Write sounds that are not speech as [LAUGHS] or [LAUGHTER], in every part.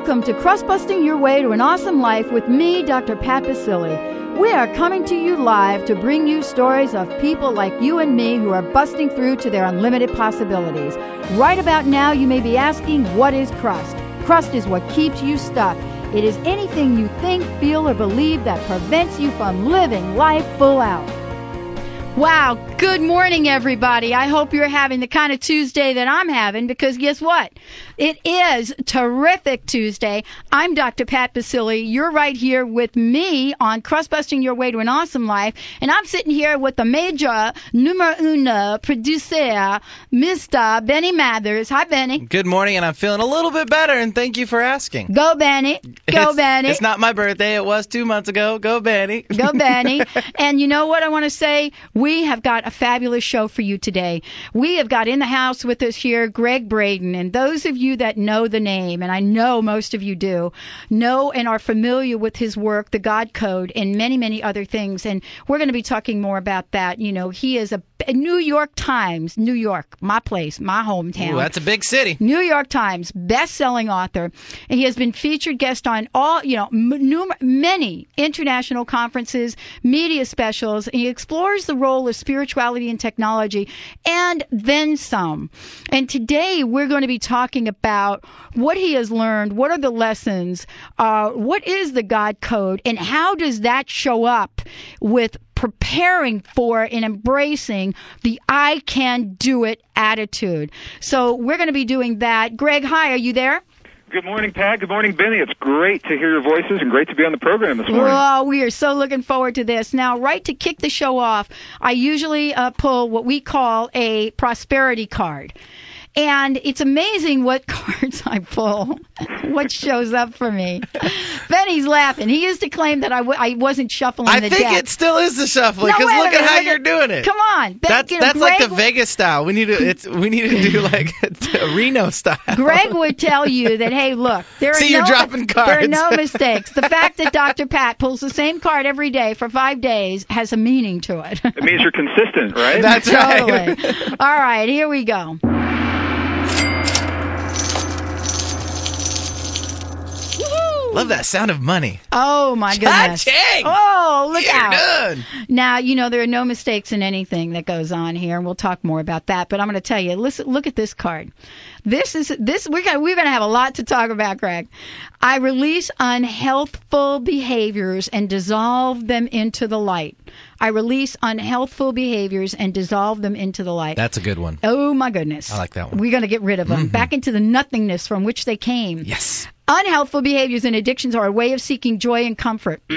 Welcome to Crust Busting Your Way to an Awesome Life with me, Dr. Pat Baccili. We are coming to you live to bring you stories of people like you and me who are busting through to their unlimited possibilities. Right about now, you may be asking, what is crust? Crust is what keeps you stuck. It is anything you think, feel, or believe that prevents you from living life full out. Wow, good morning, everybody. I hope you're having the kind of Tuesday that I'm having because guess what? It is terrific Tuesday. I'm Dr. Pat Baccili. You're right here with me on Crust Busting Your Way to an Awesome Life. And I'm sitting here with the major numero uno producer, Mr. Benny Mathers. Hi, Benny. Good morning, and I'm feeling a little bit better, and thank you for asking. Go, Benny. Go, it's, Benny. It's not my birthday. It was two months ago. Go, Benny. Go, Benny. [LAUGHS] and you know what I want to say? We have got a fabulous show for you today. We have got in the house with us here Gregg Braden. And those of you that know the name, and I know most of you do, know and are familiar with his work, the God Code, and many, many other things. And we're going to be talking more about that. You know, he is a New York Times, New York, my place, my hometown. Ooh, that's a big city. New York Times best-selling author, and he has been featured guest on all, you know, m- many international conferences, media specials. And he explores the role of spirituality and technology, and then some. And today we're going to be talking about what he has learned, what are the lessons, uh, what is the God Code, and how does that show up with preparing for and embracing the I can do it attitude. So we're going to be doing that. Greg, hi, are you there? Good morning, Pat. Good morning, Benny. It's great to hear your voices and great to be on the program this morning. Well, we are so looking forward to this. Now, right to kick the show off, I usually uh, pull what we call a prosperity card. And it's amazing what [LAUGHS] cards I pull, what shows up for me. Benny's laughing. He used to claim that I w- I wasn't shuffling I the think it still is the shuffling No, because wait a look at how look you're at- doing it. Come on. Ben, That's you know, that's like the Vegas style. We need to it's we need to do like a Reno style. Greg would tell you that, hey, look, there are See, no you're dropping there are no [LAUGHS] mistakes. The fact that Dr. Pat pulls the same card every day for five days has a meaning to it. It means you're consistent, right? That's [LAUGHS] right. totally. All right, here we go. Love that sound of money. Oh my goodness! Cha-ching! Oh, look You're out! done. Now you know there are no mistakes in anything that goes on here, and we'll talk more about that. But I'm going to tell you, listen, look at this card. This is this we're gonna we're gonna have a lot to talk about, Greg. I release unhealthful behaviors and dissolve them into the light. I release unhealthful behaviors and dissolve them into the light. That's a good one. oh my goodness! I like that one. We're going to get rid of them Mhm. back into the nothingness from which they came. Yes. Unhealthful behaviors and addictions are a way of seeking joy and comfort. [CLEARS THROAT]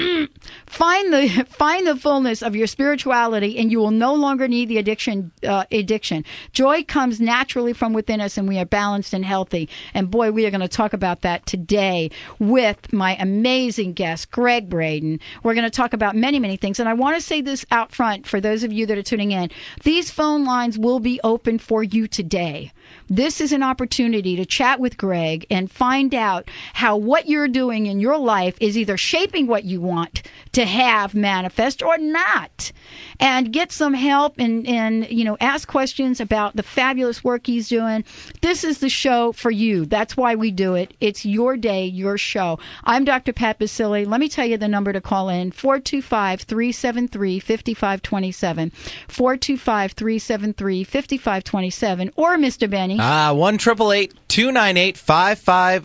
find the [LAUGHS] find the fullness of your spirituality, and you will no longer need the addiction. Uh, addiction. Joy comes naturally from within us, and we are balanced and healthy. And boy, we are going to talk about that today with my amazing guest, Gregg Braden. We're going to talk about many many things, and I want to say this out front for those of you that are tuning in. These phone lines will be open for you today. This is an opportunity to chat with Greg and find out how what you're doing in your life is either shaping what you want to have manifest or not. And get some help and, and you know, ask questions about the fabulous work he's doing. This is the show for you. That's why we do it. It's your day, your show. I'm Dr. Pat Baccili. Let me tell you the number to call in 425 373 5527. 425 373 5527. Or Mr. Benny. Ah,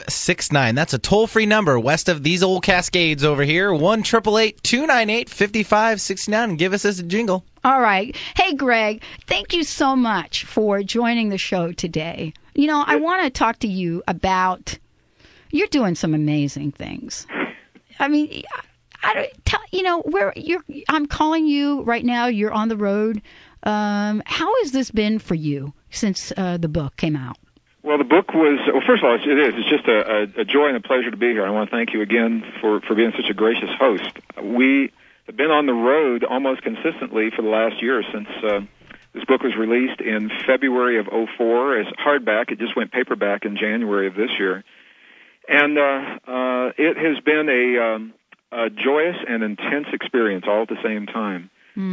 six nine. That's a toll free number west of these old Cascades over here. One triple eight two nine eight fifty five sixty nine. And give us a jingle. All right. Hey, Greg, thank you so much for joining the show today. You know, I want to talk to you about you're doing some amazing things. I mean, I don't tell you know where you're. I'm calling you right now. You're on the road. Um, how has this been for you since uh, the book came out? Well, the book was well. First of all, it is. It's just a, a, a joy and a pleasure to be here. I want to thank you again for for being such a gracious host. We have been on the road almost consistently for the last year since uh, this book was released in February of '04 as hardback. It just went paperback in January of this year, and uh, uh, it has been a, um, a joyous and intense experience all at the same time.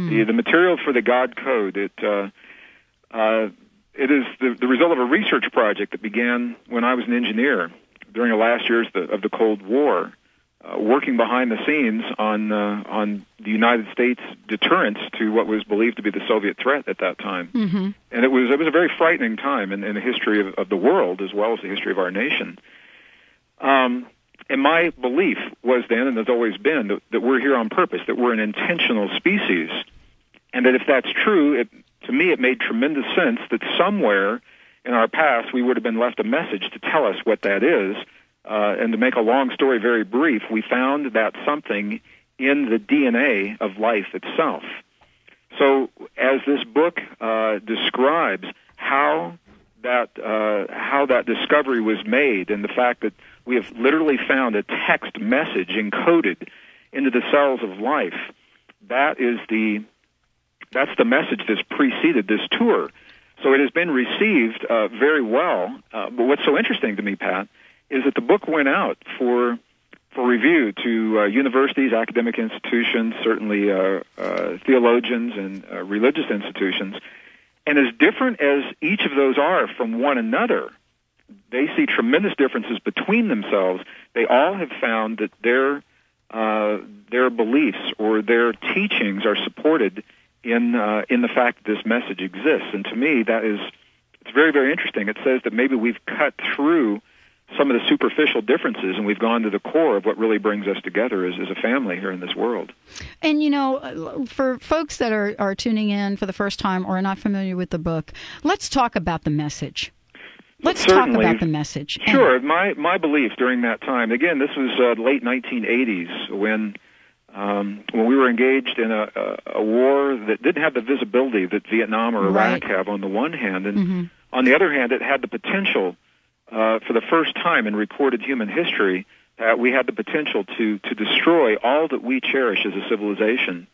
The, the material for the God Code, it uh, uh, it is the, the result of a research project that began when I was an engineer during the last years of the, of the Cold War, uh, working behind the scenes on uh, on the United States deterrence to what was believed to be the Soviet threat at that time. Mm-hmm. And it was it was a very frightening time in, in the history of, of the world as well as the history of our nation. Um, and my belief was then, and has always been, that, that we're here on purpose, that we're an intentional species, and that if that's true, it, to me, it made tremendous sense that somewhere in our past we would have been left a message to tell us what that is. Uh, and to make a long story very brief, we found that something in the DNA of life itself. So, as this book uh, describes how that uh, how that discovery was made, and the fact that we have literally found a text message encoded into the cells of life, that is the that's the message that's preceded this tour. So it has been received uh, very well. Uh, but what's so interesting to me, Pat, is that the book went out for for review to uh, universities, academic institutions, certainly uh, uh, theologians and uh, religious institutions. And as different as each of those are from one another, they see tremendous differences between themselves. They all have found that their uh, their beliefs or their teachings are supported in uh, in the fact that this message exists. And to me, that is it's very very interesting. It says that maybe we've cut through some of the superficial differences and we've gone to the core of what really brings us together as, as a family here in this world. And you know, for folks that are, are tuning in for the first time or are not familiar with the book, let's talk about the message. Let's talk about the message. Sure. My my belief during that time, again, this was uh, late 1980s when um, when we were engaged in a, a, a war that didn't have the visibility that Vietnam or Iraq right. have on the one hand, and mm-hmm. on the other hand, it had the potential uh, for the first time in recorded human history that we had the potential to to destroy all that we cherish as a civilization.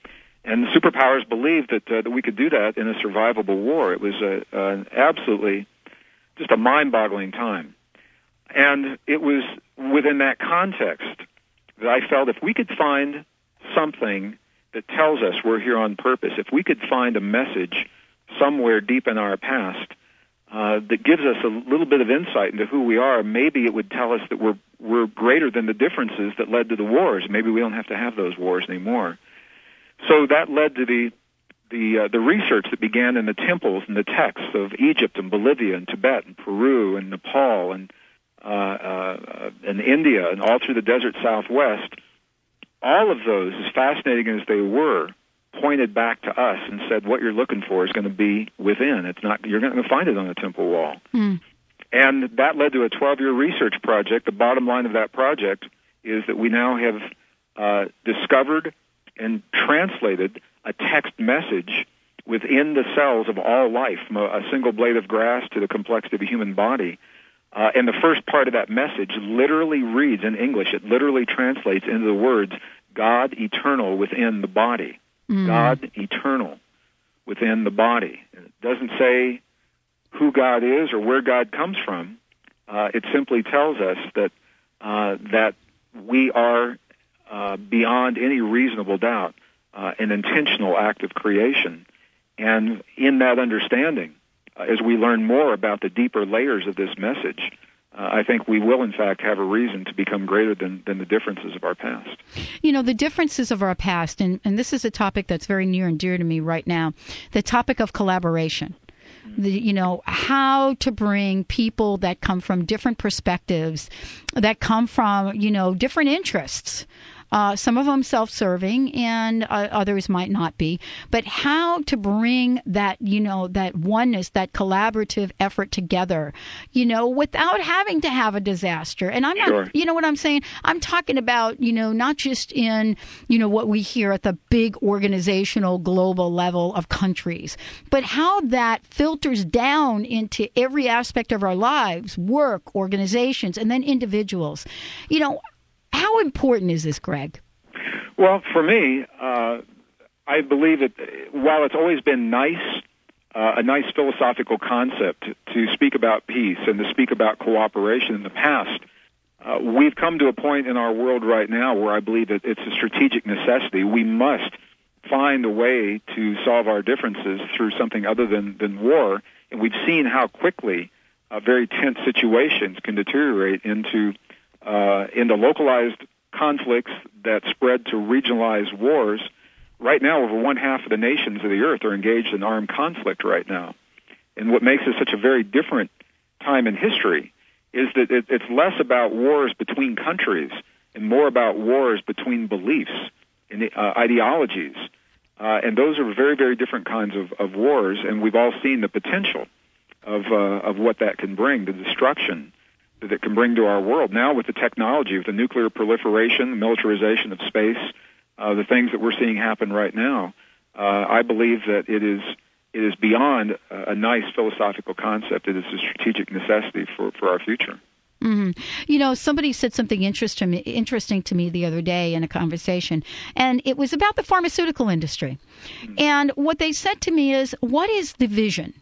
And the superpowers believed that uh, that we could do that in a survivable war. It was a, an absolutely just a mind-boggling time. And it was within that context that I felt if we could find something that tells us we're here on purpose, if we could find a message somewhere deep in our past uh, that gives us a little bit of insight into who we are, maybe it would tell us that we're we're greater than the differences that led to the wars. Maybe we don't have to have those wars anymore. So that led to the the uh, the research that began in the temples and the texts of Egypt and Bolivia and Tibet and Peru and Nepal and uh, uh, and India and all through the desert Southwest. All of those, as fascinating as they were, pointed back to us and said, "What you're looking for is going to be within. It's not. You're not going to find it on the temple wall." Mm. And that led to a 12-year research project. The bottom line of that project is that we now have uh, discovered and translated a text message within the cells of all life, from a, single blade of grass to the complexity of a human body. Uh, and the first part of that message literally reads in English. It literally translates into the words "God eternal within the body." Mm. God eternal within the body. It doesn't say who God is or where God comes from. Uh, it simply tells us that uh, that we are uh, beyond any reasonable doubt uh, an intentional act of creation, and in that understanding, uh, as we learn more about the deeper layers of this message. Uh, I think we will, in fact, have a reason to become greater than, than the differences of our past. You know, the differences of our past, and, and this is a topic that's very near and dear to me right now the topic of collaboration the, you know how to bring people that come from different perspectives that come from you know different interests uh, some of them self-serving, and uh, others might not be. But how to bring that, you know, that oneness, that collaborative effort together, you know, without having to have a disaster. And I'm not, Sure. you know what I'm saying? I'm talking about, you know, not just in, you know, what we hear at the big organizational global level of countries, but how that filters down into every aspect of our lives, work, organizations, and then individuals. You know, how important is this, Greg? Well, for me, uh, I believe that while it's always been nice, uh, a nice philosophical concept to speak about peace and to speak about cooperation in the past, uh, we've come to a point in our world right now where I believe that it's a strategic necessity. We must find a way to solve our differences through something other than, than war. And we've seen how quickly uh, very tense situations can deteriorate into uh, into localized conflicts that spread to regionalized wars. Right now, over one half of the nations of the earth are engaged in armed conflict right now. And what makes it such a very different time in history is that it, it's less about wars between countries and more about wars between beliefs and uh, ideologies. Uh, and those are very, very different kinds of, of wars, and we've all seen the potential of, uh, of what that can bring, the destruction that can bring to our world. Now, with the technology, with the nuclear proliferation, the militarization of space, uh, the things that we're seeing happen right now, uh, I believe that it is it is beyond a nice philosophical concept. It is a strategic necessity for, for our future. Mm-hmm. You know, somebody said something interesting, interesting to me the other day in a conversation, and it was about the pharmaceutical industry. Mm-hmm. And what they said to me is, what is the vision?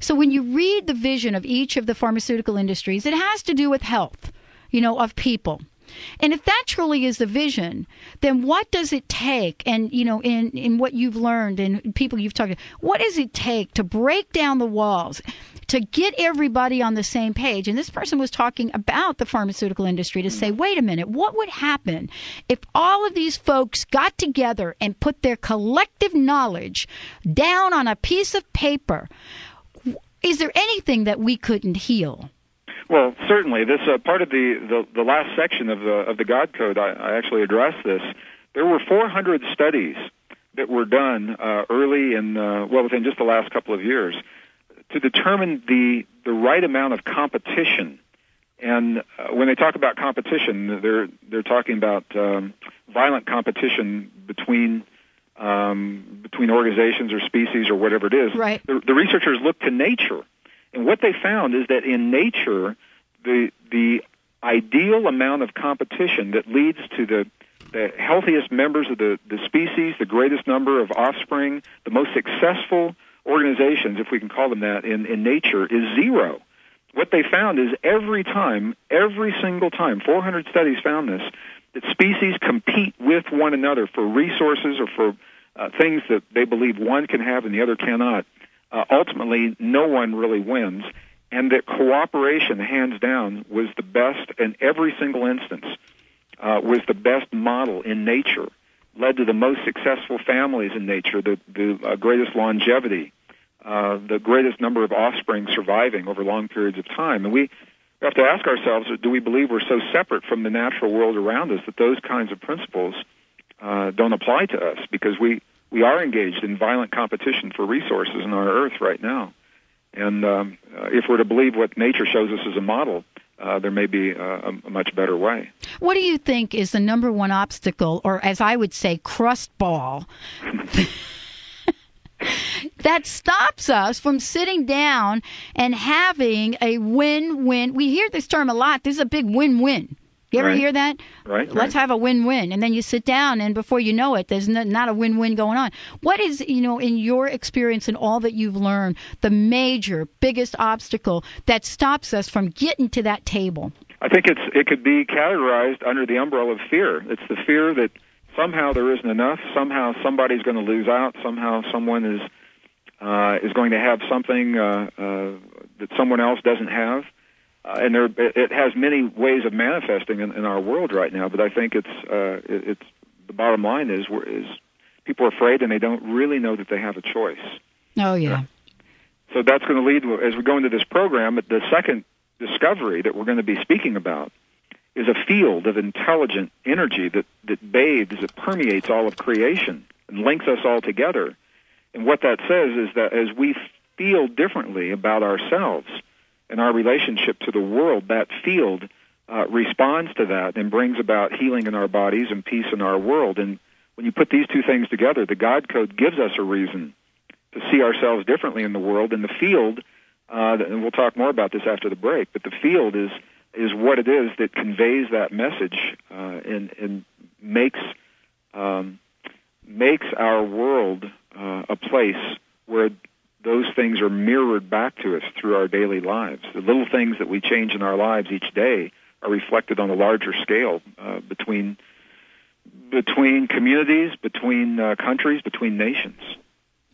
So when you read the vision of each of the pharmaceutical industries, it has to do with health, you know, of people. And if that truly is the vision, then what does it take? And you know, in in what you've learned and people you've talked to, what does it take to break down the walls, to get everybody on the same page? And this person was talking about the pharmaceutical industry to say, wait a minute, what would happen if all of these folks got together and put their collective knowledge down on a piece of paper? Is there anything that we couldn't heal? Well, certainly. This uh, part of the, the the last section of the of the God Code, I, I actually addressed this. There were 400 studies that were done uh, early in uh, well within just the last couple of years to determine the the right amount of competition. And uh, when they talk about competition, they're they're talking about um, violent competition between um, between organizations or species or whatever it is. Right. The, the researchers look to nature and what they found is that in nature, the the ideal amount of competition that leads to the the healthiest members of the, the species, the greatest number of offspring, the most successful organizations, if we can call them that, in, in nature is zero. What they found is every time, every single time, 400 studies found this, that species compete with one another for resources or for uh, things that they believe one can have and the other cannot uh, ultimately no one really wins, and that cooperation, hands down, was the best in every single instance, uh, was the best model in nature, led to the most successful families in nature, the, the uh, greatest longevity, uh, the greatest number of offspring surviving over long periods of time. And we have to ask ourselves, do we believe we're so separate from the natural world around us that those kinds of principles uh, don't apply to us? Because we we are engaged in violent competition for resources in our Earth right now. And um, uh, if we're to believe what nature shows us as a model, uh, there may be uh, a, a, much better way. What do you think is the number one obstacle, or as I would say, crust ball, [LAUGHS] that stops us from sitting down and having a win win? We hear this term a lot. This is a big win win. You ever right. hear that? Right. Let's right. have a win-win, and then you sit down, and before you know it, there's not a win-win going on. What is, you know, in your experience and all that you've learned, the major, biggest obstacle that stops us from getting to that table? I think it's it could be categorized under the umbrella of fear. It's the fear that somehow there isn't enough, somehow somebody's going to lose out, somehow someone is uh, is going to have something uh, uh, that someone else doesn't have uh, and there it has many ways of manifesting in, in our world right now. But I think it's uh, it, it's the bottom line is is people are afraid and they don't really know that they have a choice. Oh yeah. So that's going to lead as we go into this program. The second discovery that we're going to be speaking about is a field of intelligent energy that that bathes, that permeates all of creation and links us all together. And what that says is that as we feel differently about ourselves and our relationship to the world, that field uh, responds to that and brings about healing in our bodies and peace in our world. And when you put these two things together, the God Code gives us a reason to see ourselves differently in the world. And the field, uh, and we'll talk more about this after the break, but the field is is what it is that conveys that message uh, and, and makes um, makes our world uh, a place where those things are mirrored back to us through our daily lives. The little things that we change in our lives each day are reflected on a larger scale uh, between between communities, between uh, countries, between nations.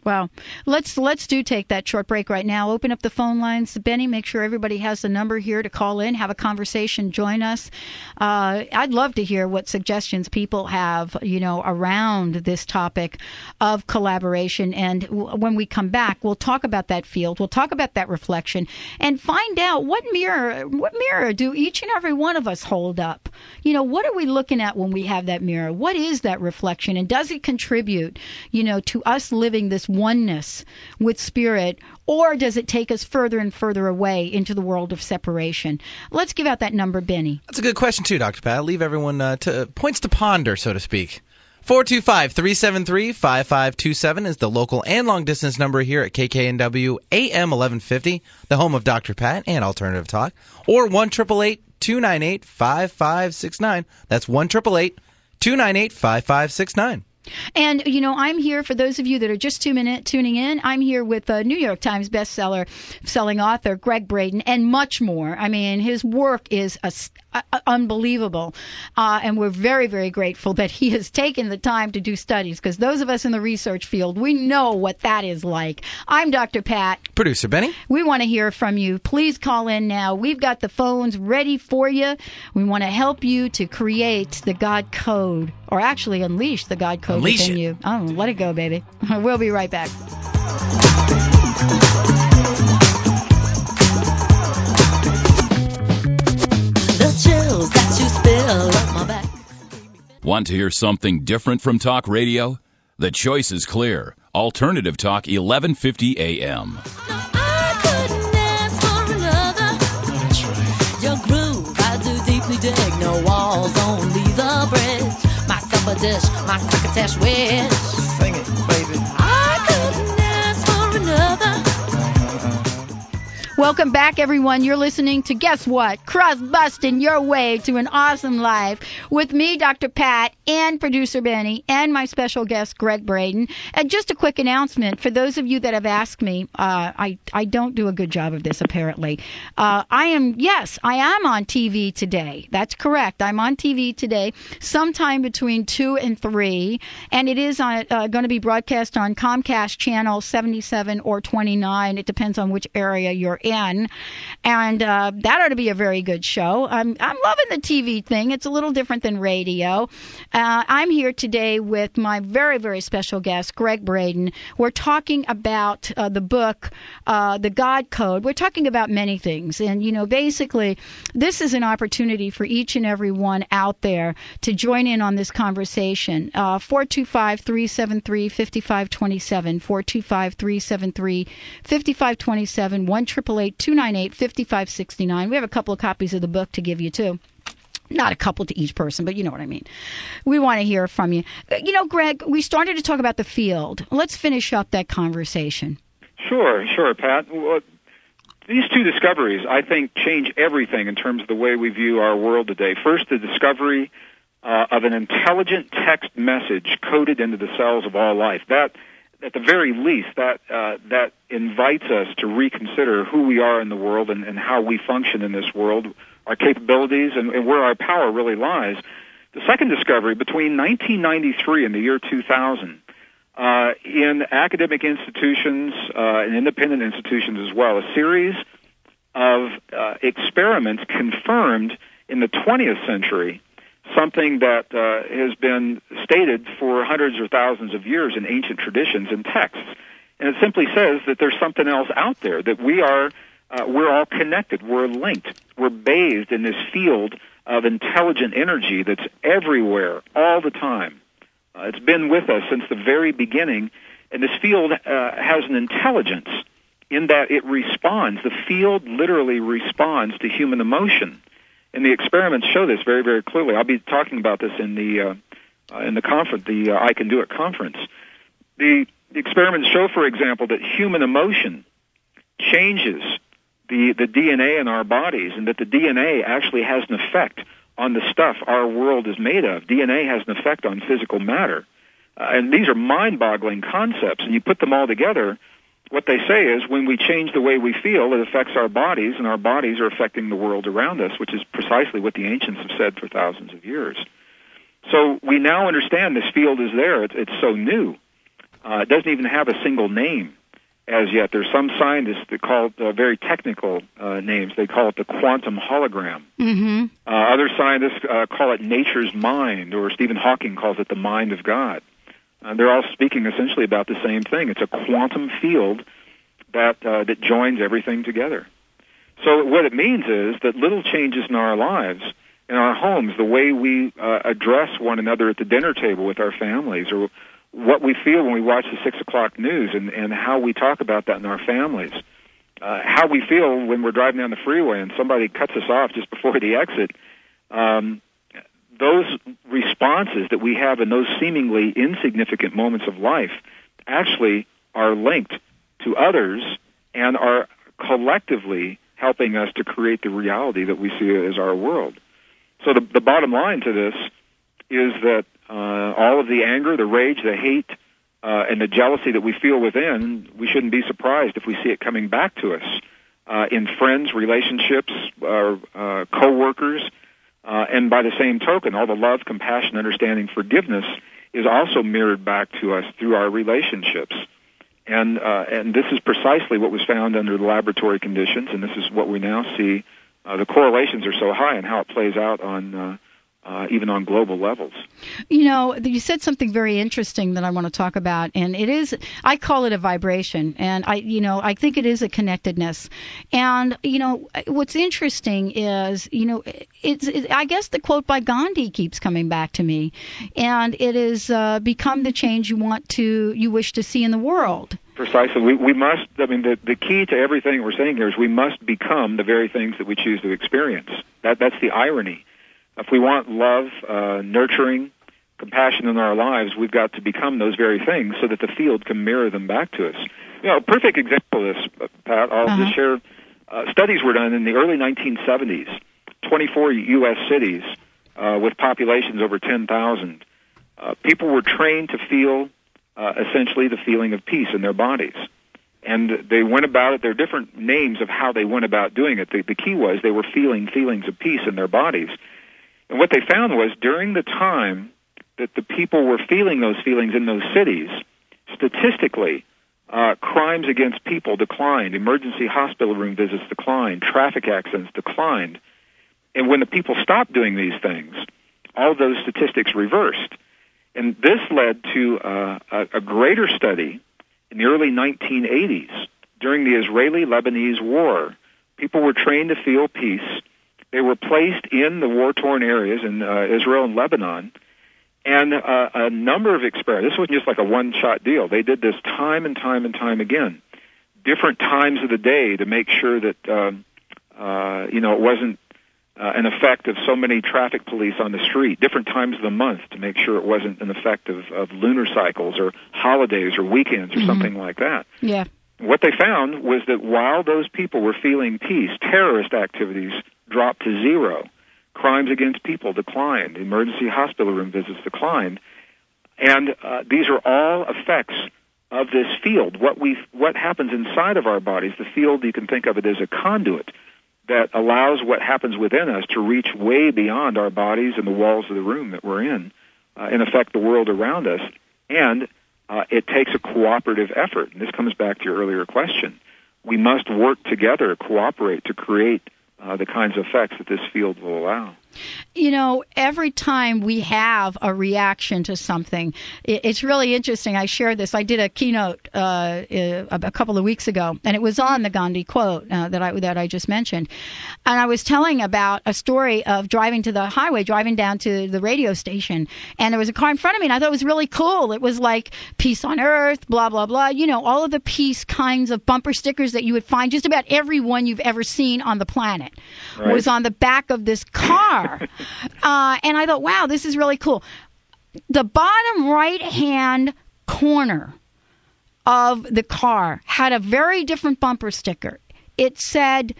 Well, let's let's do take that short break right now. Open up the phone lines, Benny. Make sure everybody has the number here to call in, have a conversation, join us. Uh, I'd love to hear what suggestions people have, you know, around this topic of collaboration. And w- when we come back, we'll talk about that field. We'll talk about that reflection and find out what mirror what mirror do each and every one of us hold up. You know, what are we looking at when we have that mirror? What is that reflection, and does it contribute, you know, to us living this oneness with spirit, or does it take us further and further away into the world of separation? Let's give out that number, Benny. That's a good question too, Dr. Pat. I'll leave everyone uh, to points to ponder, so to speak. 425-373-5527 is the local and long distance number here at KKNW AM 1150, the home of Dr. Pat and Alternative Talk, or 1 298 5569. That's 1 298 5569. And you know, I'm here for those of you that are just two minute tuning in. I'm here with a New York Times bestseller selling author Gregg Braden and much more. I mean, his work is a, unbelievable, uh, and we're very very grateful that he has taken the time to do studies because those of us in the research field we know what that is like. I'm Dr. Pat. Producer Benny. We want to hear from you. Please call in now. We've got the phones ready for you. We want to help you to create the God code, or actually unleash the God code Unleash within it. you. Oh, let it go, baby. [LAUGHS] we'll be right back. The chills that you spill up my back. Want to hear something different from talk radio? The choice is clear. Alternative Talk 1150 AM. I couldn't dance for another. Your groove, I do deeply dig. No walls, only the bridge. My cup of dish, my crocketesh wish. Welcome back, everyone. You're listening to Guess What? Crust busting Your Way to an Awesome Life with me, Dr. Pat, and producer Benny, and my special guest, Gregg Braden. And just a quick announcement for those of you that have asked me, uh, I, I don't do a good job of this, apparently. [LAUGHS] Uh, I am, yes, I am on TV today. That's correct. I'm on TV today, sometime between 2 and 3, and it is on, uh, going to be broadcast on Comcast Channel 77 or 29. It depends on which area you're And uh, that ought to be a very good show. I'm, I'm loving the TV thing. It's a little different than radio. Uh, I'm here today with my very, very special guest, Gregg Braden. We're talking about uh, the book, uh, The God Code. We're talking about many things. And, you know, basically, this is an opportunity for each and every one out there to join in on this conversation. Uh, 425 373 5527. 425 373 5527. 1 298 5569. We have a couple of copies of the book to give you, too not a couple to each person, but you know what I mean. We want to hear from you. Uh, You know, Greg, we started to talk about the field. Let's finish up that conversation. Sure, sure, Pat. Well, these two discoveries, I think, change everything in terms of the way we view our world today. First, the discovery uh, of an intelligent text message coded into the cells of all life. That, at the very least, that uh, that invites us to reconsider who we are in the world and, and how we function in this world, our capabilities, and, and where our power really lies. The second discovery, between 1993 and the year 2000, uh, in academic institutions uh, and independent institutions as well. A series of uh, experiments confirmed in the 20th century something that uh, has been stated for hundreds or thousands of years in ancient traditions and texts. And it simply says that there's something else out there, that we are, uh, we're all connected, we're linked, we're bathed in this field of intelligent energy that's everywhere, all the time. Uh, it's been with us since the very beginning, and this field uh, has an intelligence in that it responds. The field literally responds to human emotion, and the experiments show this very, very clearly. I'll be talking about this in the uh, uh, in the conference, the uh, I Can Do It conference. The, the experiments show, for example, that human emotion changes the the DNA in our bodies, and that the DNA actually has an effect on the stuff our world is made of. DNA has an effect on physical matter. Uh, and these are mind-boggling concepts, and you put them all together, what they say is when we change the way we feel, it affects our bodies, and our bodies are affecting the world around us, which is precisely what the ancients have said for thousands of years. So we now understand this field is there. It's, it's so new. uh, it doesn't even have a single name as yet. There's some scientists that call it uh, very technical uh, names. They call it the quantum hologram. Mm-hmm. Uh, other scientists uh, call it nature's mind, or Stephen Hawking calls it the mind of God. Uh, they're all speaking essentially about the same thing. It's a quantum field that uh, that joins everything together. So what it means is that little changes in our lives, in our homes, the way we uh, address one another at the dinner table with our families, or what we feel when we watch the six o'clock news, and, and how we talk about that in our families, uh, how we feel when we're driving down the freeway and somebody cuts us off just before the exit. Um, those responses that we have in those seemingly insignificant moments of life actually are linked to others and are collectively helping us to create the reality that we see as our world. So the, the bottom line to this is that uh, all of the anger, the rage, the hate, uh, and the jealousy that we feel within, we shouldn't be surprised if we see it coming back to us uh, in friends, relationships, uh, uh, co-workers, uh, and by the same token, all the love, compassion, understanding, forgiveness is also mirrored back to us through our relationships. And uh, and this is precisely what was found under the laboratory conditions, and this is what we now see. Uh, the correlations are so high, and how it plays out on uh, even on global levels. You know, you said something very interesting that I want to talk about, and it is I call it a vibration, and I, you know, I think it is a connectedness. And you know, what's interesting is, you know, it's it, I guess the quote by Gandhi keeps coming back to me, and it is uh, become the change you want to you wish to see in the world. Precisely. We, we must, I mean, the, the key to everything we're saying here is we must become the very things that we choose to experience. That, that's the irony. If we want love, uh, nurturing, compassion in our lives, we've got to become those very things so that the field can mirror them back to us. You know, a perfect example of this, uh, Pat, I'll Uh-huh. just share. Uh, studies were done in the early 1970s, 24 U.S. cities uh, with populations over 10,000. Uh, people were trained to feel uh, essentially the feeling of peace in their bodies. And they went about it. There are different names of how they went about doing it. The, the key was they were feeling feelings of peace in their bodies. And what they found was during the time that the people were feeling those feelings in those cities, statistically, uh, crimes against people declined, emergency hospital room visits declined, traffic accidents declined. And when the people stopped doing these things, all those statistics reversed. And this led to uh, a, a greater study in the early 1980s during the Israeli Lebanese War. People were trained to feel peace. They were placed in the war torn areas in uh, Israel and Lebanon. And uh, a number of experiments, this wasn't just like a one shot deal. They did this time and time and time again, different times of the day to make sure that, um, uh, you know, it wasn't uh, an effect of so many traffic police on the street, different times of the month to make sure it wasn't an effect of, of lunar cycles or holidays or weekends or Mhm. something like that. Yeah. What they found was that while those people were feeling peace, terrorist activities dropped to zero. Crimes against people declined. Emergency hospital room visits declined. And uh, these are all effects of this field. What we what happens inside of our bodies, the field you can think of it as a conduit that allows what happens within us to reach way beyond our bodies and the walls of the room that we're in, uh, and affect the world around us. And uh, it takes a cooperative effort. And this comes back to your earlier question. We must work together, cooperate to create Uh, the kinds of effects that this field will allow. You know, every time we have a reaction to something, it's really interesting. I shared this. I did a keynote uh, a couple of weeks ago, and it was on the Gandhi quote uh, that I that I just mentioned. And I was telling about a story of driving to the highway, driving down to the radio station, and there was a car in front of me, and I thought it was really cool. It was like peace on earth, blah blah blah. You know, all of the peace kinds of bumper stickers that you would find just about every one you've ever seen on the planet Right. was on the back of this car. Uh, and I thought, wow, this is really cool. The bottom right hand corner of the car had a very different bumper sticker. It said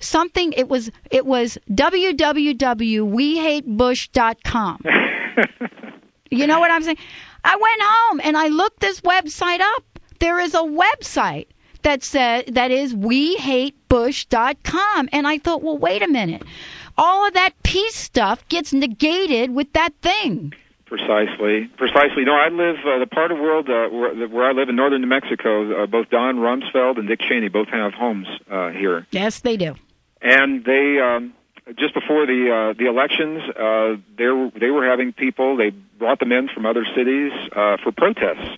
something. It was it was www.wehatebush.com. [LAUGHS] You know what I'm saying? I went home and I looked this website up. There is a website that says that is wehatebush.com and I thought, well, wait a minute. All of that peace stuff gets negated with that thing. Precisely, precisely. No, I live uh, the part of the world uh, where, where I live in northern New Mexico. Uh, both Don Rumsfeld and Dick Cheney both have homes uh, here, Yes, they do. and they um, just before the uh, the elections, uh, they were, they were having people. They brought them in from other cities uh, for protests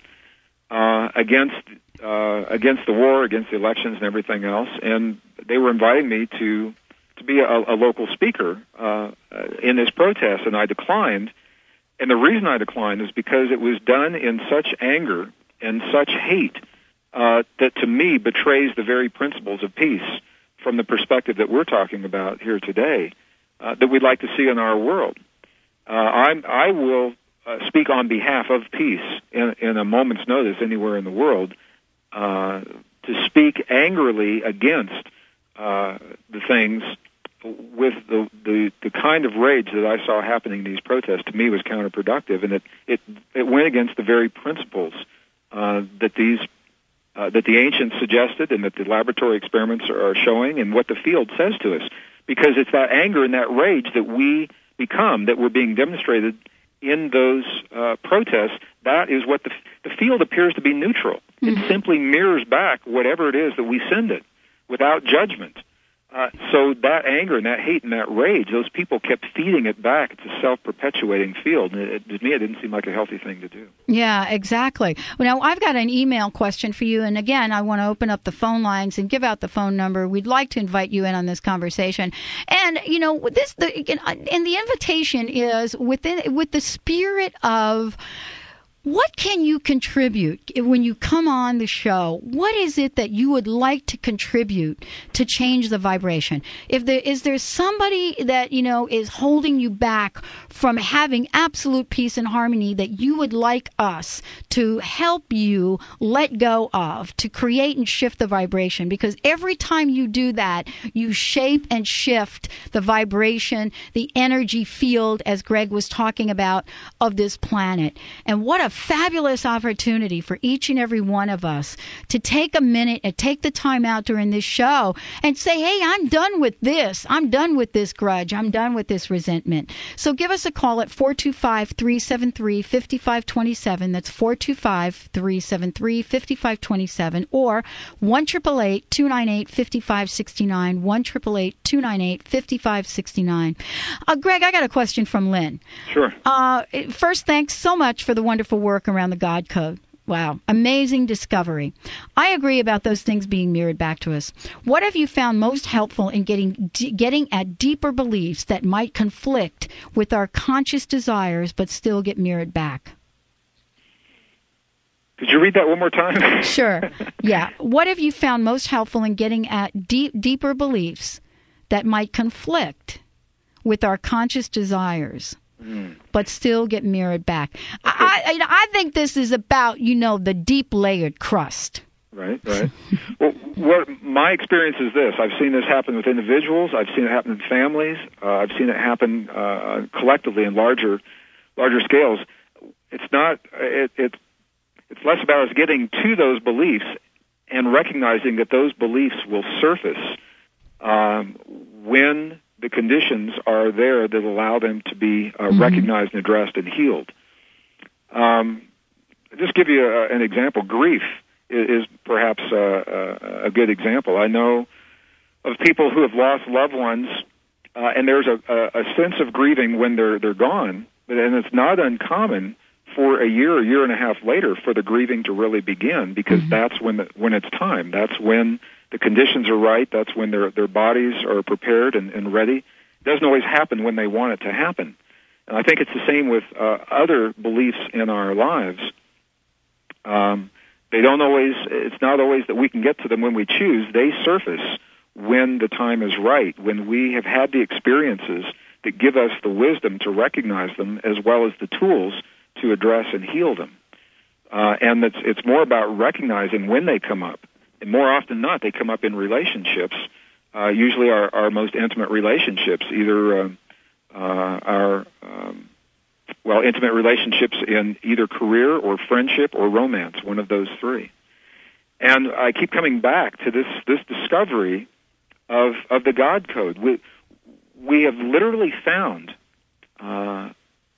uh, against uh, against the war, against the elections, and everything else. And they were inviting me to to be a, a local speaker uh, in this protest, and I declined. And the reason I declined is because it was done in such anger and such hate uh, that to me betrays the very principles of peace from the perspective that we're talking about here today uh, that we'd like to see in our world. Uh, I'm, I will uh, speak on behalf of peace in, in a moment's notice anywhere in the world uh, to speak angrily against uh, the things with the, the the kind of rage that I saw happening in these protests to me was counterproductive, and it it it went against the very principles uh, that these uh, that the ancients suggested and that the laboratory experiments are showing, and what the field says to us. Because it's that anger and that rage that we become, that we're being demonstrated in those uh, protests. That is what the the field appears to be neutral. It simply mirrors back whatever it is that we send it, without judgment. Uh, so that anger and that hate and that rage, those people kept feeding it back. It's a self-perpetuating field, and it, to me, it didn't seem like a healthy thing to do. Yeah, exactly. Now I've got an email question for you, and again, I want to open up the phone lines and give out the phone number. We'd like to invite you in on this conversation, and you know, this the and the invitation is within with the spirit of what can you contribute when you come on the show? What is it that you would like to contribute to change the vibration? If there is there somebody that you know is holding you back from having absolute peace and harmony that you would like us to help you let go of, to create and shift the vibration because every time you do that, you shape and shift the vibration, the energy field as Greg was talking about of this planet. And what a fabulous opportunity for each and every one of us to take a minute and take the time out during this show and say, hey, I'm done with this. I'm done with this grudge. I'm done with this resentment. So give us a call at 425 373 5527. That's 425 373 5527 or 1 298 5569. 1 298 5569. Uh, Greg, I got a question from Lynn. Sure. Uh, first, thanks so much for the wonderful work around the God Code. Wow, amazing discovery. I agree about those things being mirrored back to us. What have you found most helpful in getting d- getting at deeper beliefs that might conflict with our conscious desires but still get mirrored back? Did you read that one more time? [LAUGHS] Sure. Yeah. What have you found most helpful in getting at deep, deeper beliefs that might conflict with our conscious desires? But still get mirrored back. I, I, you know, I think this is about, you know, the deep layered crust. Right, right. [LAUGHS] well, what my experience is this: I've seen this happen with individuals. I've seen it happen in families. Uh, I've seen it happen uh, collectively in larger, larger scales. It's not. It, it it's less about us getting to those beliefs and recognizing that those beliefs will surface um, when the conditions are there that allow them to be uh, Mhm. recognized and addressed and healed. Um, just give you a, an example. Grief is, is perhaps uh, a, a good example. I know of people who have lost loved ones, uh, and there's a, a, a sense of grieving when they're they're gone, but and it's not uncommon for a year, a year and a half later, for the grieving to really begin because Mhm. that's when the, when it's time. That's when the conditions are right. That's when their their bodies are prepared and, and ready. It doesn't always happen when they want it to happen. And I think it's the same with uh, other beliefs in our lives. Um, they don't always. It's not always that we can get to them when we choose. They surface when the time is right. When we have had the experiences that give us the wisdom to recognize them, as well as the tools to address and heal them. Uh, and it's it's more about recognizing when they come up. And more often not, they come up in relationships. Uh, usually, our, our most intimate relationships, either uh, uh, our um, well, intimate relationships in either career or friendship or romance, one of those three. And I keep coming back to this this discovery of of the God code. We we have literally found uh,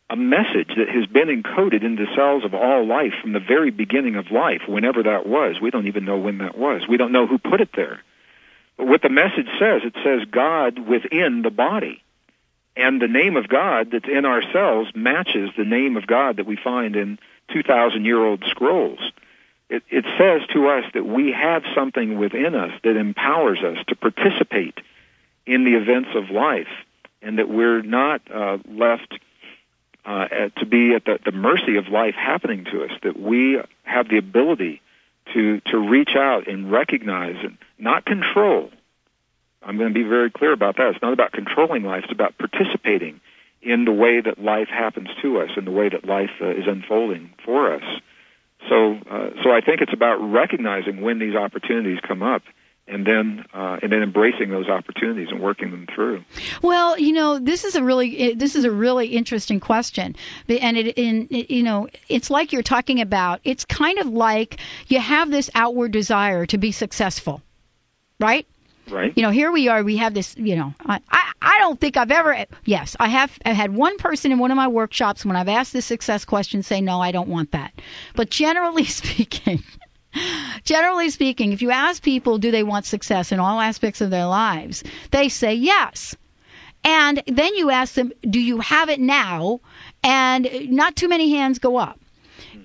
a message that has been encoded into the cells of all life from the very beginning of life, whenever that was. We don't even know when that was. We don't know who put it there. But what the message says, it says God within the body. And the name of God that's in our cells matches the name of God that we find in 2,000 year old scrolls. It, it says to us that we have something within us that empowers us to participate in the events of life and that we're not uh, left uh, to be at the, the mercy of life happening to us, that we have the ability to, to reach out and recognize and not control. I'm going to be very clear about that. It's not about controlling life, it's about participating in the way that life happens to us and the way that life uh, is unfolding for us. So, uh, so I think it's about recognizing when these opportunities come up and then uh, and then embracing those opportunities and working them through. Well, you know, this is a really this is a really interesting question, and it in you know it's like you're talking about. It's kind of like you have this outward desire to be successful, right? Right. You know, here we are. We have this. You know, I I, I don't think I've ever. Yes, I have. I had one person in one of my workshops when I've asked the success question say no, I don't want that. But generally [LAUGHS] speaking. Generally speaking, if you ask people do they want success in all aspects of their lives, they say yes. And then you ask them, do you have it now? And not too many hands go up.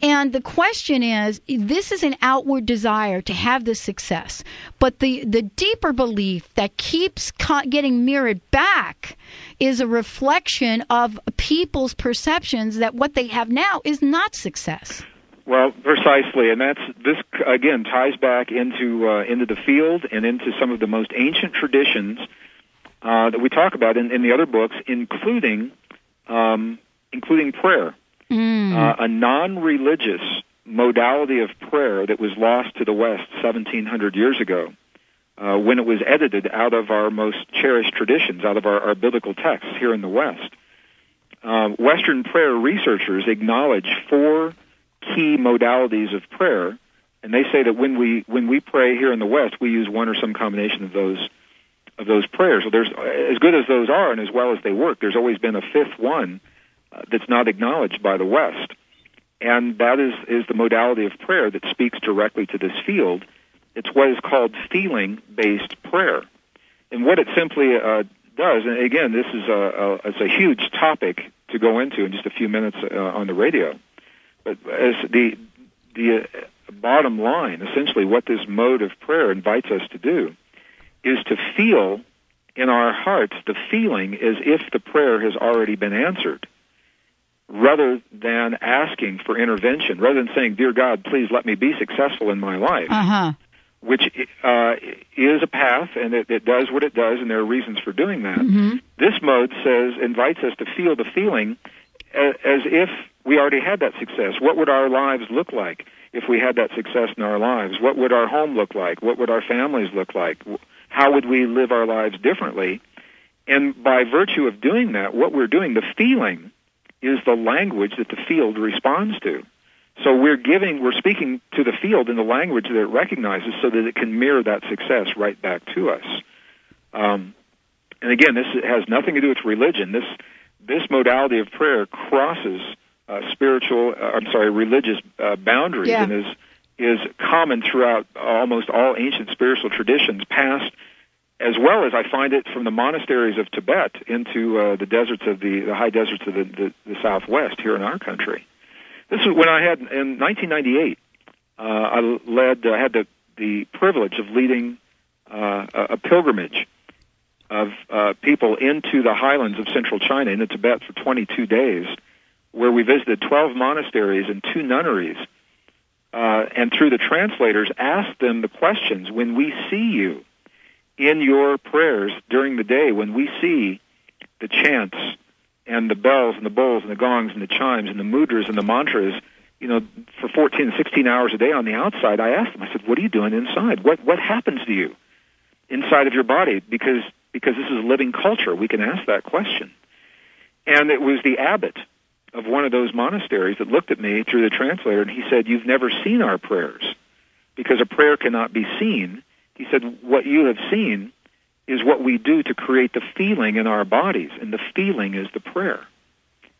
And the question is, this is an outward desire to have this success, but the the deeper belief that keeps getting mirrored back is a reflection of people's perceptions that what they have now is not success. Well, precisely, and that's this again ties back into uh, into the field and into some of the most ancient traditions uh, that we talk about in, in the other books, including um, including prayer, uh, a non-religious modality of prayer that was lost to the West 1,700 years ago. Uh, when it was edited out of our most cherished traditions, out of our, our biblical texts here in the West. Uh, Western prayer researchers acknowledge four key modalities of prayer, and they say that when we when we pray here in the West, we use one or some combination of those of those prayers. So there's as good as those are, and as well as they work, there's always been a fifth one uh, that's not acknowledged by the West, and that is is the modality of prayer that speaks directly to this field. It's what is called feeling based prayer, and what it simply uh, does. And again, this is a, a it's a huge topic to go into in just a few minutes uh, on the radio. But as the the uh, bottom line, essentially, what this mode of prayer invites us to do is to feel in our hearts the feeling as if the prayer has already been answered, rather than asking for intervention, rather than saying, "Dear God, please let me be successful in my life." Uh huh. Which uh, is a path, and it, it does what it does, and there are reasons for doing that. Mm-hmm. This mode says invites us to feel the feeling a- as if we already had that success. What would our lives look like if we had that success in our lives? What would our home look like? What would our families look like? How would we live our lives differently? And by virtue of doing that, what we're doing, the feeling, is the language that the field responds to. So we're giving, we're speaking to the field in the language that it recognizes so that it can mirror that success right back to us. Um, and again, this has nothing to do with religion. This, this modality of prayer crosses uh, spiritual, uh, I'm sorry, religious uh, boundaries Yeah. and is is common throughout almost all ancient spiritual traditions, past as well as I find it from the monasteries of Tibet into uh, the deserts of the, the high deserts of the, the, the Southwest here in our country. This is when I had in 1998. Uh, I led, I had the the privilege of leading uh, a, a pilgrimage of uh, people into the highlands of central China, into Tibet for 22 days, where we visited 12 monasteries and two nunneries, uh, and through the translators asked them the questions: When we see you in your prayers during the day, when we see the chants and the bells and the bowls and the gongs and the chimes and the mudras and the mantras, you know, for 14 16 hours a day on the outside, I asked them, I said, what are you doing inside? What, what happens to you inside of your body? Because, because this is a living culture, we can ask that question. And it was the abbot of one of those monasteries that looked at me through the translator and he said, you've never seen our prayers because a prayer cannot be seen. He said, what you have seen is what we do to create the feeling in our bodies, and the feeling is the prayer.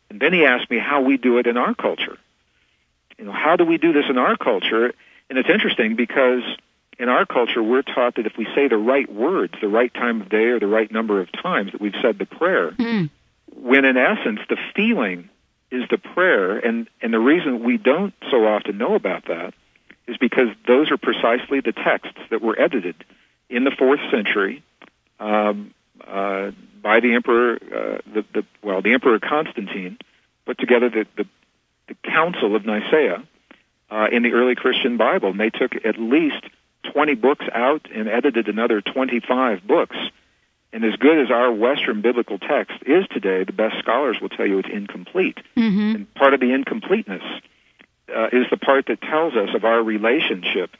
And then he asked me how we do it in our culture. You know, how do we do this in our culture? And it's interesting because in our culture, we're taught that if we say the right words, the right time of day, or the right number of times that we've said the prayer, Mm. when in essence the feeling is the prayer, and and the reason we don't so often know about that is because those are precisely the texts that were edited in the fourth century um, uh, by the emperor, uh, the, the well, the emperor Constantine, put together the the, the Council of Nicaea uh, in the early Christian Bible, and they took at least 20 books out and edited another 25 books. And as good as our Western biblical text is today, the best scholars will tell you it's incomplete. Mm-hmm. And part of the incompleteness uh, is the part that tells us of our relationship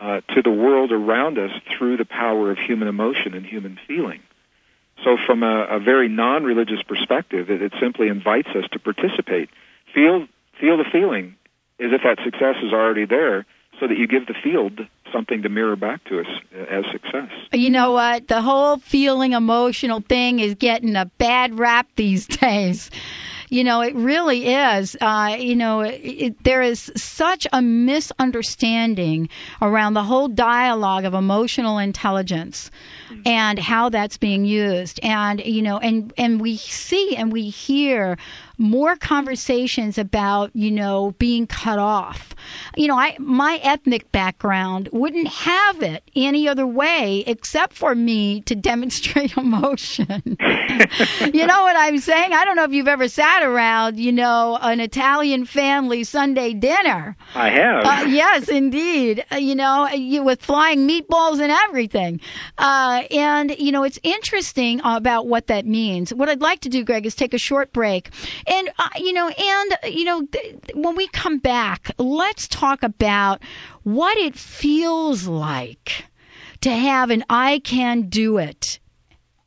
uh, to the world around us through the power of human emotion and human feeling. So, from a, a very non-religious perspective, it, it simply invites us to participate, feel feel the feeling as if that success is already there, so that you give the field something to mirror back to us uh, as success. You know what? The whole feeling emotional thing is getting a bad rap these [LAUGHS] days. You know, it really is. Uh, you know, it, it, there is such a misunderstanding around the whole dialogue of emotional intelligence and how that's being used. And you know, and and we see and we hear more conversations about you know being cut off. You know, I my ethnic background wouldn't have it any other way except for me to [LAUGHS] demonstrate emotion. you know what I'm saying? I don't know if you've ever sat around, you know, an Italian family Sunday dinner. I have. Uh, yes, indeed. Uh, you know, you, with flying meatballs and everything. Uh, and, you know, it's interesting about what that means. What I'd like to do, Gregg, is take a short break. And, uh, you know, and, you know, th- when we come back, let's talk about what it feels like to have an I can do it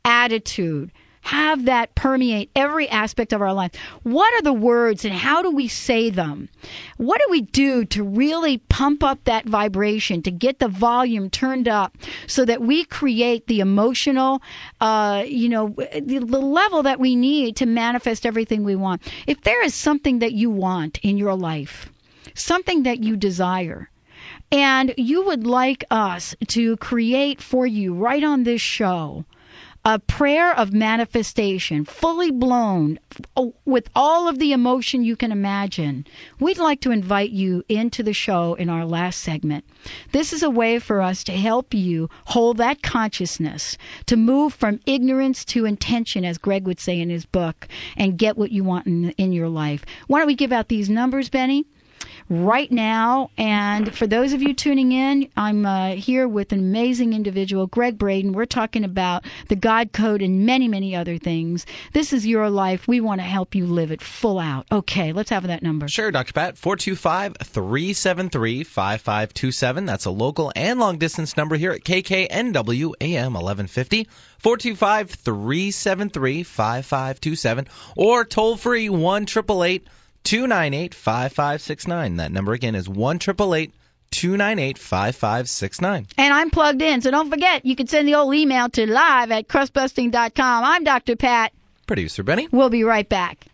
attitude. Have that permeate every aspect of our life. What are the words and how do we say them? What do we do to really pump up that vibration, to get the volume turned up so that we create the emotional, uh, you know, the, the level that we need to manifest everything we want? If there is something that you want in your life, something that you desire, and you would like us to create for you right on this show a prayer of manifestation, fully blown, oh, with all of the emotion you can imagine, we'd like to invite you into the show in our last segment. This is a way for us to help you hold that consciousness, to move from ignorance to intention, as Gregg would say in his book, and get what you want in, in your life. Why don't we give out these numbers, Benny? Right now. And for those of you tuning in, I'm uh, here with an amazing individual, Gregg Braden. We're talking about the God Code and many, many other things. This is your life. We want to help you live it full out. Okay, let's have that number. Sure, Dr. Pat. 425 373 5527. That's a local and long distance number here at KKNW AM 1150. 425 373 5527. Or toll free 1 298 5569. That number again is 1 298 5569. And I'm plugged in, so don't forget, you can send the old email to live at crustbusting.com. I'm Dr. Pat. Producer Benny. We'll be right back.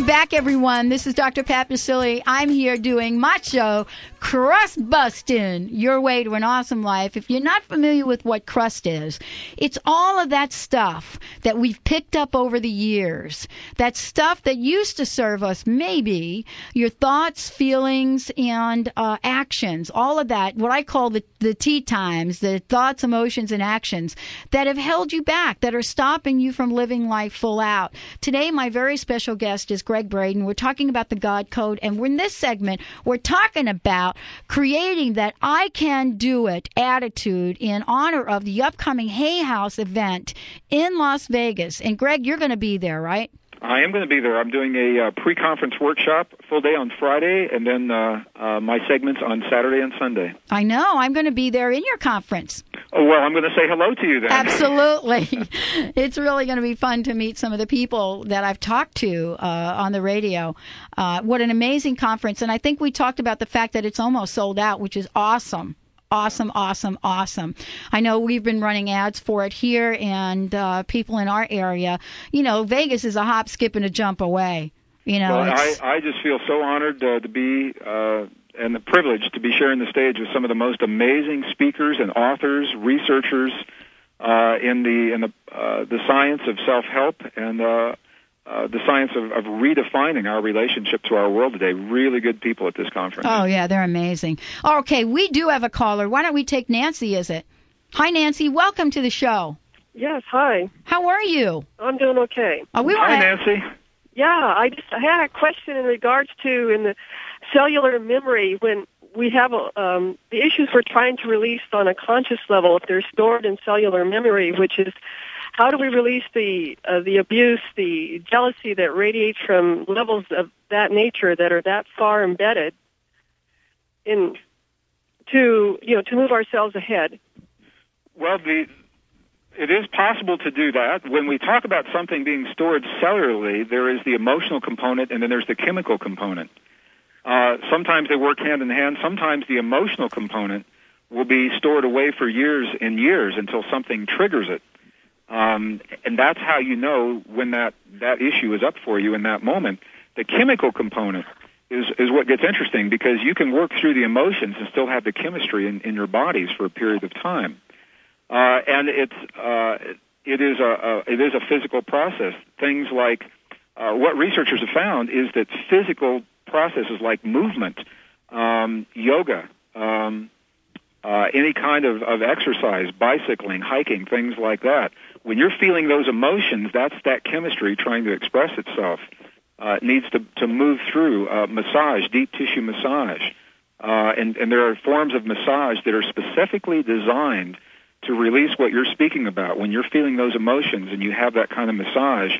Welcome back, everyone. This is Dr. Pat Baccili. I'm here doing my show, Crust busting Your Way to an Awesome Life. If you're not familiar with what crust is, it's all of that stuff that we've picked up over the years. That stuff that used to serve us, maybe your thoughts, feelings, and uh, actions. All of that, what I call the, the tea times, the thoughts, emotions, and actions that have held you back, that are stopping you from living life full out. Today, my very special guest is Gregg Braden. We're talking about the God Code, and in this segment, we're talking about about creating that I can do it attitude in honor of the upcoming Hay House event in Las Vegas. And Gregg, you're going to be there, right? I am going to be there. I'm doing a uh, pre-conference workshop, full day on Friday, and then uh, uh, my segments on Saturday and Sunday. I know. I'm going to be there in your conference. Oh well, I'm going to say hello to you then. Absolutely. [LAUGHS] [LAUGHS] it's really going to be fun to meet some of the people that I've talked to uh, on the radio. Uh, what an amazing conference. And I think we talked about the fact that it's almost sold out, which is awesome. Awesome, awesome, awesome. I know we've been running ads for it here, and uh, people in our area, you know, Vegas is a hop, skip, and a jump away. You know, well, I, I just feel so honored uh, to be uh, and the privilege to be sharing the stage with some of the most amazing speakers and authors, researchers uh, in the in the uh, the science of self help and uh, uh, the science of, of redefining our relationship to our world today. Really good people at this conference. oh yeah, they're amazing. Okay, we do have a caller. Why don't we take Nancy? Is it? Hi, Nancy. Welcome to the show. Yes, hi. How are you? I'm doing okay. Uh, we Hi, want Nancy. Yeah, I just I had a question in regards to in the cellular memory when we have um, the issues we're trying to release on a conscious level if they're stored in cellular memory, which is how do we release the uh, the abuse, the jealousy that radiates from levels of that nature that are that far embedded in to you know to move ourselves ahead. Well, the it is possible to do that. When we talk about something being stored cellularly, there is the emotional component and then there's the chemical component. Uh, sometimes they work hand in hand. Sometimes the emotional component will be stored away for years and years until something triggers it. Um, and that's how you know when that, that issue is up for you in that moment. The chemical component is, is what gets interesting because you can work through the emotions and still have the chemistry in, in your bodies for a period of time. Uh, and it's, uh, it is a, a, it is a physical process. Things like, uh, what researchers have found is that physical processes like movement, um, yoga, um, uh, any kind of, of exercise, bicycling, hiking, things like that. When you're feeling those emotions, that's that chemistry trying to express itself. Uh, it needs to, to move through uh, massage, deep tissue massage. Uh, and, and there are forms of massage that are specifically designed to release what you're speaking about. When you're feeling those emotions and you have that kind of massage,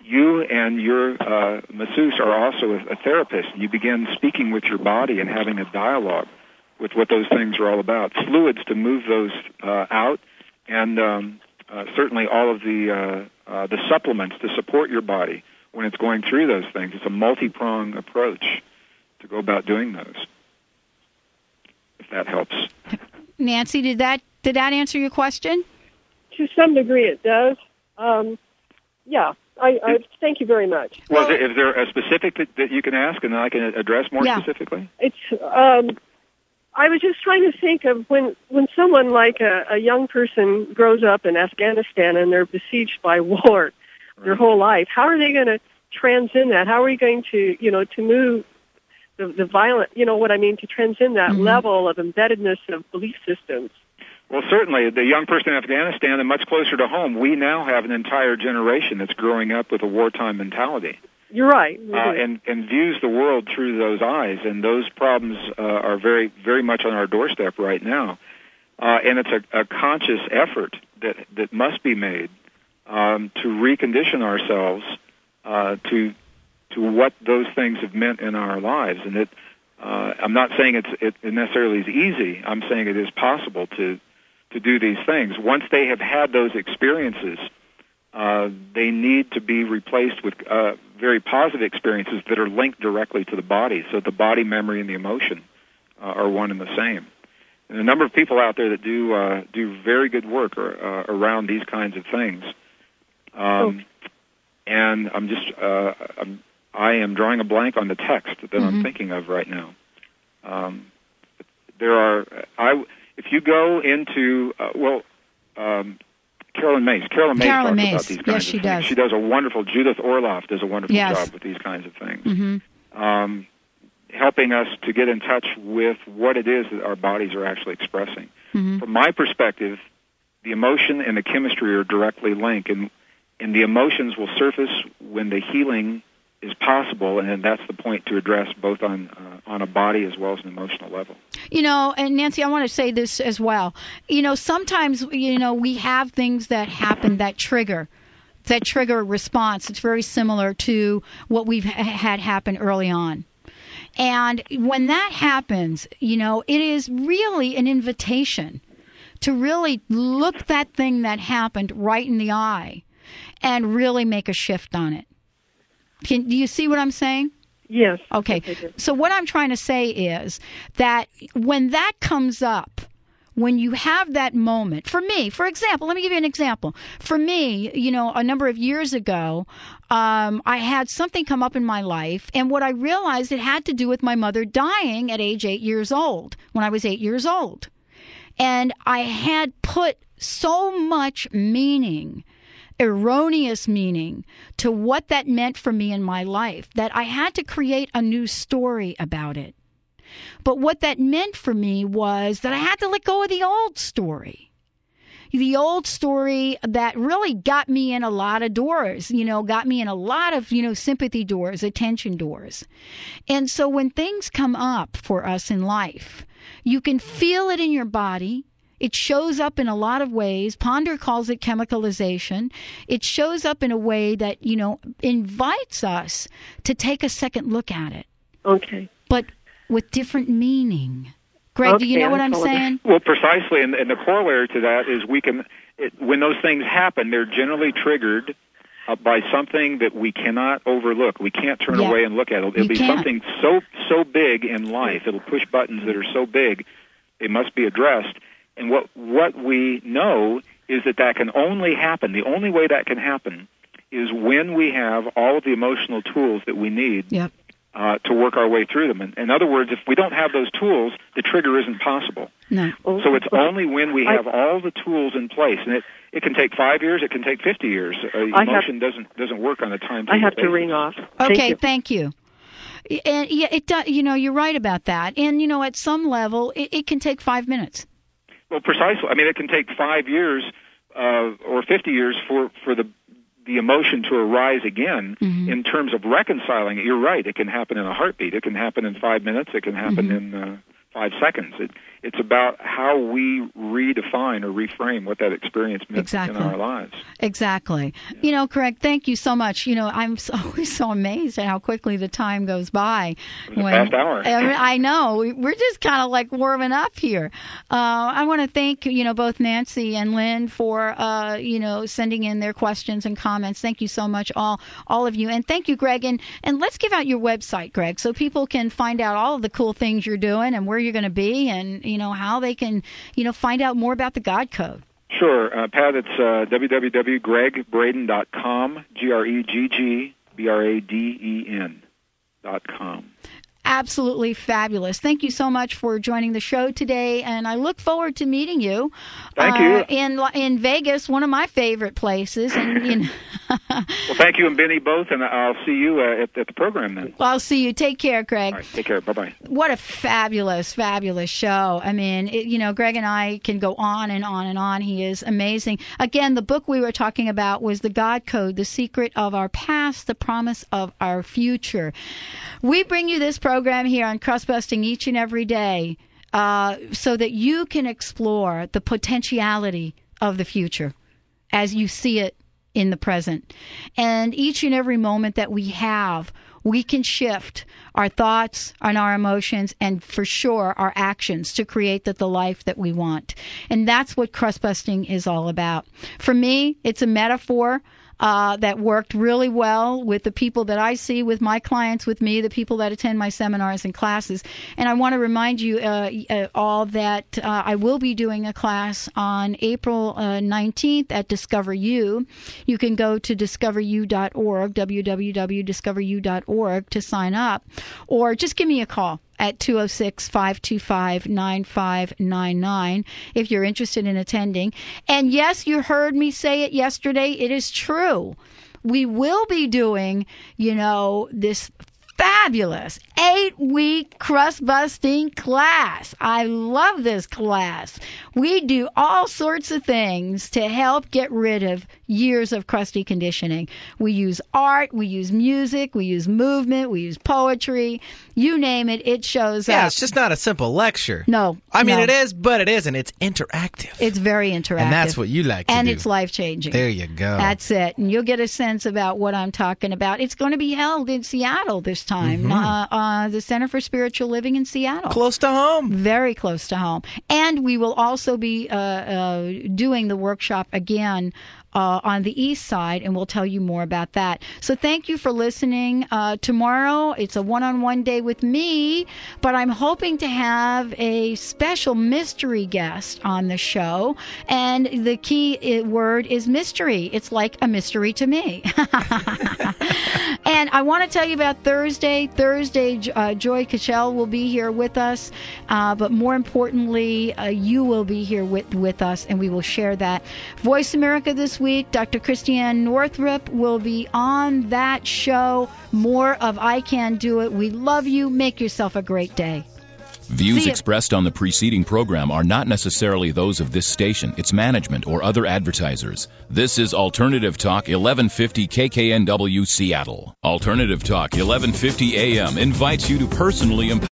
you and your uh, masseuse are also a, a therapist. You begin speaking with your body and having a dialogue with what those things are all about. Fluids to move those uh, out, and um, uh, certainly all of the uh, uh, the supplements to support your body when it's going through those things. It's a multi-pronged approach to go about doing those. If that helps. Nancy. Did that did that answer your question? To some degree, it does. Um, yeah, I, I thank you very much. Well, is, is there a specific that, that you can ask, and then I can address more Yeah. specifically? It's. Um, I was just trying to think of when when someone like a, a young person grows up in Afghanistan and they're besieged by [LAUGHS] war their whole life. How are they going to transcend that? How are we going to you know to move the, the violent? You know what I mean? To transcend that Mhm. level of embeddedness of belief systems. Well, certainly, the young person in Afghanistan and much closer to home, we now have an entire generation that's growing up with a wartime mentality You're right. uh, and and views the world through those eyes, and those problems uh, are very very much on our doorstep right now, uh, and it's a, a conscious effort that that must be made um, to recondition ourselves uh, to to what those things have meant in our lives, and it. Uh, I'm not saying it's it necessarily is easy. I'm saying it is possible to to do these things. Once they have had those experiences, uh, they need to be replaced with uh, very positive experiences that are linked directly to the body. So the body memory and the emotion uh, are one and the same. And a number of people out there that do uh, do very good work or, uh, around these kinds of things. Um, And I'm just uh, I'm, I am drawing a blank on the text that I'm Mhm. thinking of right now. Um, there are I if you go into uh, well um, Carolyn Myss. Carolyn Myss Carolyn talks Myss. about these Yes, kinds she of things. does. She does a wonderful. Judith Orloff does a wonderful Yes. job with these kinds of things, hmm um, helping us to get in touch with what it is that our bodies are actually expressing. hmm From my perspective, the emotion and the chemistry are directly linked, and and the emotions will surface when the healing is possible, and that's the point to address both on uh, on a body as well as an emotional level. You know, and Nancy, I want to say this as well. You know, sometimes you know we have things that happen that trigger that trigger a response. It's very similar to what we've ha- had happen early on. And when that happens, you know, it is really an invitation to really look that thing that happened right in the eye and really make a shift on it. Can do you see what I'm saying? Yes. Okay. Yes, So what I'm trying to say is that when that comes up, when you have that moment, for me, for example, let me give you an example. For me, you know, a number of years ago, um, I had something come up in my life, and what I realized it had to do with my mother dying at age eight years old, when I was eight years old. And I had put so much meaning erroneous meaning to what that meant for me in my life that I had to create a new story about it. But what that meant for me was that I had to let go of the old story. The old story that really got me in a lot of doors, you know, got me in a lot of, you know, sympathy doors, attention doors. And so when things come up for us in life, you can feel it in your body. It shows up in a lot of ways. Ponder calls it chemicalization. It shows up in a way that, you know, invites us to take a second look at it, Okay. but with different meaning. Gregg, do you know what I I'm saying? Well, precisely, and, and the corollary to that is we can, it, when those things happen, they're generally triggered uh, by something that we cannot overlook. We can't turn Yeah. away and look at it. It'll You be can't. something so so big in life. It'll push buttons that are so big, they must be addressed. And what what we know is that that can only happen. The only way that can happen is when we have all of the emotional tools that we need Yep. uh, to work our way through them. In, in other words, if we don't have those tools, the trigger isn't possible. No. Oh, So it's well, only when we I- have all the tools in place, and it it can take five years, it can take fifty years. Uh, I have- emotion doesn't doesn't work on a time. I have to ring off. Thank Okay, you. thank you. And yeah, it does. You know, you're right about that. And you know, at some level, it, it can take five minutes. Well, precisely. I mean, it can take five years uh, or fifty years for for the the emotion to arise again. Mhm. In terms of reconciling it, you're right. It can happen in a heartbeat. It can happen in five minutes. It can happen Mhm. in uh, five seconds. It, it's about how we redefine or reframe what that experience meant Exactly. in our lives. Exactly. You know, Craig, thank you so much. You know, I'm so, [LAUGHS] always so amazed at how quickly the time goes by. Was hour. I, mean, I know. We- We're just kind of like warming up here. Uh, I want to thank, you know, both Nancy and Lynn for, uh, you know, sending in their questions and comments. Thank you so much, all all of you. And thank you, Gregg. And, and let's give out your website, Gregg, so people can find out all of the cool things you're doing and where you're going to be and, you know, how they can, you know, find out more about the God Code. Sure, uh, Pat. It's uh, www.gregbraden.com. G R E G G B R A D E N dot com. Absolutely fabulous. Thank you so much for joining the show today, and I look forward to meeting you. Thank uh, you. in in Vegas, one of my favorite places, and you know, [LAUGHS] Well, thank you and Benny both, and I'll see you uh, at, at the program then. I'll see you. Take care, Craig. All right, take care. Bye bye. What a fabulous, fabulous show. I mean, it, you know, Gregg and I can go on and on and on. He is amazing. Again, the book we were talking about was The God Code, The Secret of Our Past, The Promise of Our Future. We bring you this program here on Crust Busting each and every day uh, so that you can explore the potentiality of the future as you see it in the present. And each and every moment that we have, we can shift our thoughts and our emotions and for sure our actions to create the, the life that we want. And that's what crust busting is all about. For me, it's a metaphor uh, that worked really well with the people that I see, with my clients, with me, the people that attend my seminars and classes. And I want to remind you uh, uh, all that uh, I will be doing a class on April uh, 19th at Discover You. You can go to discoveru.org, www.discoveru.org to sign up, or just give me a call at 206 525 9599 if you're interested in attending. And yes, you heard me say it yesterday. It is true. We will be doing, you know, this fabulous eight week crust busting class. I love this class. We do all sorts of things to help get rid of years of crusty conditioning. We use art, we use music, we use movement, we use poetry. You name it, it shows Yeah, up. Yeah, it's just not a simple lecture. no, I mean, no. it is, but it isn't. It's interactive. It's very interactive. and that's what you like to and do. it's life changing. There you go. That's it. And you'll get a sense about what I'm talking about. It's going to be held in Seattle this time, uh, uh, the Center for Spiritual Living in Seattle. close to home. Very close to home. And we will also be uh, uh, doing the workshop again uh, on the east side, and we'll tell you more about that. So thank you for listening. Uh, tomorrow, it's a one on one day with me, but I'm hoping to have a special mystery guest on the show. And the key uh, word is mystery. It's like a mystery to me. [LAUGHS] and I want to tell you about Thursday. Thursday, uh, Joy Cashel will be here with us, uh, but more importantly, uh, you will be here with, with us, and we will share that. Voice America this week, Dr. Christiane Northrup will be on that show. More of I Can Do It. We love you. Make yourself a great day. Views expressed on the preceding program are not necessarily those of this station, its management, or other advertisers. This is Alternative Talk 1150 KKNW Seattle. Alternative Talk 1150 AM invites you to personally empower